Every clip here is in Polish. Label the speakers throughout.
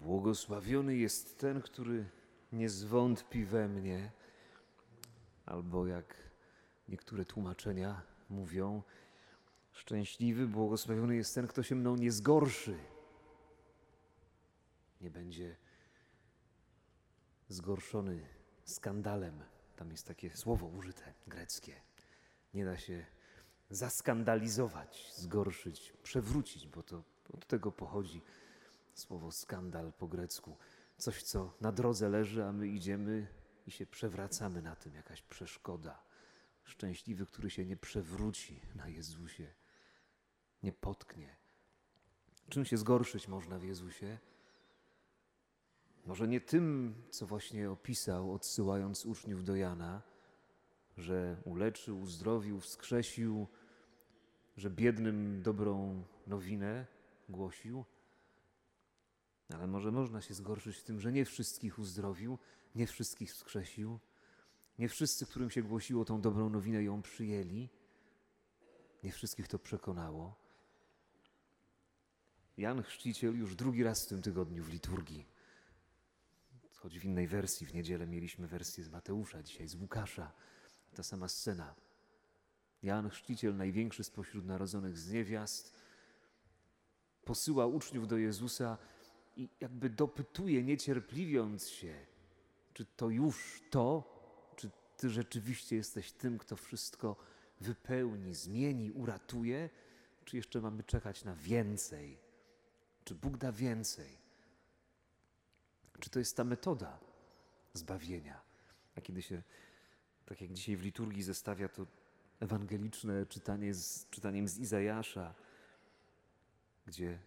Speaker 1: Błogosławiony jest ten, który nie zwątpi we mnie, albo jak niektóre tłumaczenia mówią, szczęśliwy, błogosławiony jest ten, kto się mną nie zgorszy. Nie będzie zgorszony skandalem. Tam jest takie słowo użyte, greckie. Nie da się zaskandalizować, zgorszyć, przewrócić, bo to od tego pochodzi słowo skandal po grecku. Coś, co na drodze leży, a my idziemy i się przewracamy na tym, jakaś przeszkoda. Szczęśliwy, który się nie przewróci na Jezusie, nie potknie. Czym się zgorszyć można w Jezusie? Może nie tym, co właśnie opisał, odsyłając uczniów do Jana, że uleczył, uzdrowił, wskrzesił, że biednym dobrą nowinę głosił, ale może można się zgorszyć tym, że nie wszystkich uzdrowił, nie wszystkich wskrzesił, nie wszyscy, którym się głosiło tą dobrą nowinę, ją przyjęli, nie wszystkich to przekonało. Jan Chrzciciel już drugi raz w tym tygodniu w liturgii, choć w innej wersji, w niedzielę mieliśmy wersję z Mateusza, dzisiaj z Łukasza, ta sama scena. Jan Chrzciciel, największy spośród narodzonych z niewiast, posyła uczniów do Jezusa i jakby dopytuje, niecierpliwiąc się, czy to już to, czy ty rzeczywiście jesteś tym, kto wszystko wypełni, zmieni, uratuje, czy jeszcze mamy czekać na więcej? Czy Bóg da więcej? Czy to jest ta metoda zbawienia? A kiedy się, tak jak dzisiaj w liturgii, zestawia to ewangeliczne czytanie z czytaniem z Izajasza, gdzie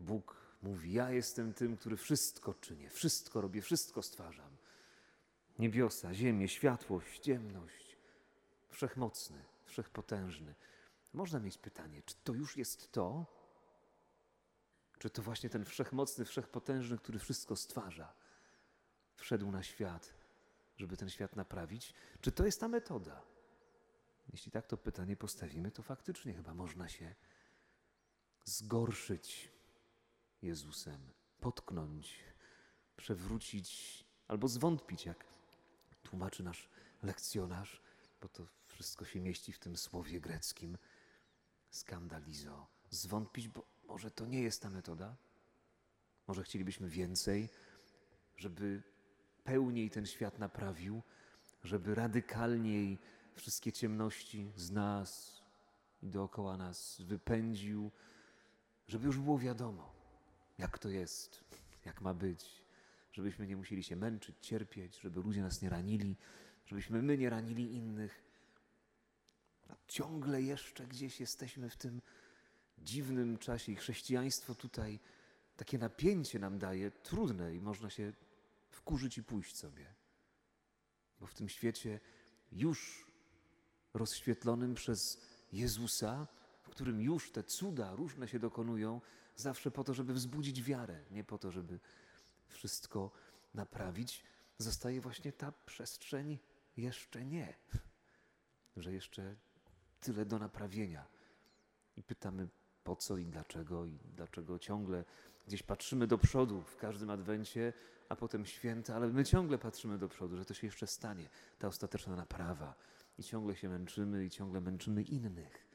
Speaker 1: Bóg mówi: Ja jestem tym, który wszystko czynię, wszystko robię, wszystko stwarzam. Niebiosa, ziemię, światłość, ciemność, wszechmocny, wszechpotężny. Można mieć pytanie, czy to już jest to? Czy to właśnie ten wszechmocny, wszechpotężny, który wszystko stwarza, wszedł na świat, żeby ten świat naprawić? Czy to jest ta metoda? Jeśli tak to pytanie postawimy, to faktycznie chyba można się zgorszyć Jezusem, potknąć, przewrócić albo zwątpić, jak tłumaczy nasz lekcjonarz, bo to wszystko się mieści w tym słowie greckim skandalizo. Zwątpić, bo może to nie jest ta metoda? Może chcielibyśmy więcej, żeby pełniej ten świat naprawił, żeby radykalniej wszystkie ciemności z nas i dookoła nas wypędził, żeby już było wiadomo, jak to jest, jak ma być, żebyśmy nie musieli się męczyć, cierpieć, żeby ludzie nas nie ranili, żebyśmy my nie ranili innych. A ciągle jeszcze gdzieś jesteśmy w tym dziwnym czasie i chrześcijaństwo tutaj takie napięcie nam daje, trudne i można się wkurzyć i pójść sobie. Bo w tym świecie już rozświetlonym przez Jezusa, w którym już te cuda różne się dokonują, zawsze po to, żeby wzbudzić wiarę, nie po to, żeby wszystko naprawić, zostaje właśnie ta przestrzeń jeszcze nie, że jeszcze tyle do naprawienia. I pytamy po co i dlaczego, i dlaczego ciągle gdzieś patrzymy do przodu w każdym adwencie, a potem święta, ale my ciągle patrzymy do przodu, że to się jeszcze stanie, ta ostateczna naprawa. I ciągle się męczymy, i ciągle męczymy innych.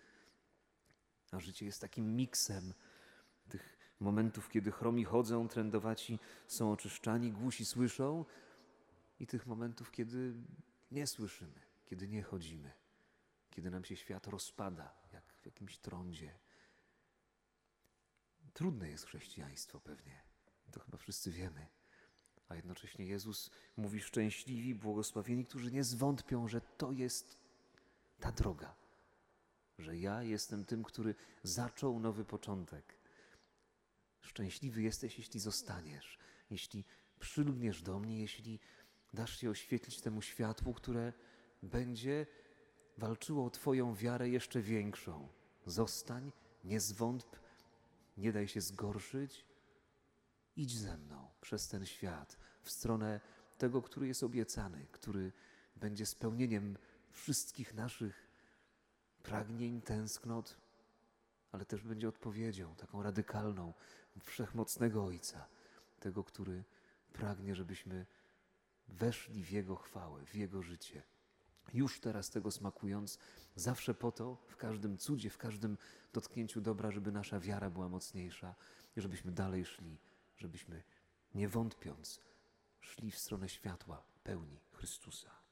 Speaker 1: A życie jest takim miksem tych momentów, kiedy chromi chodzą, trędowaci są oczyszczani, głusi słyszą, i tych momentów, kiedy nie słyszymy, kiedy nie chodzimy, kiedy nam się świat rozpada, jak w jakimś trądzie. Trudne jest chrześcijaństwo pewnie, to chyba wszyscy wiemy. A jednocześnie Jezus mówi szczęśliwi, błogosławieni, którzy nie zwątpią, że to jest ta droga, że ja jestem tym, który zaczął nowy początek. Szczęśliwy jesteś, jeśli zostaniesz, jeśli przylgniesz do mnie, jeśli dasz się oświetlić temu światłu, które będzie walczyło o Twoją wiarę jeszcze większą. Zostań, nie zwątp, nie daj się zgorszyć. Idź ze mną przez ten świat w stronę tego, który jest obiecany, który będzie spełnieniem wszystkich naszych pragnień, tęsknot, ale też będzie odpowiedzią taką radykalną wszechmocnego Ojca, tego, który pragnie, żebyśmy weszli w Jego chwałę, w Jego życie. Już teraz tego smakując, zawsze po to, w każdym cudzie, w każdym dotknięciu dobra, żeby nasza wiara była mocniejsza i żebyśmy dalej szli, żebyśmy nie wątpiąc szli w stronę światła pełni Chrystusa.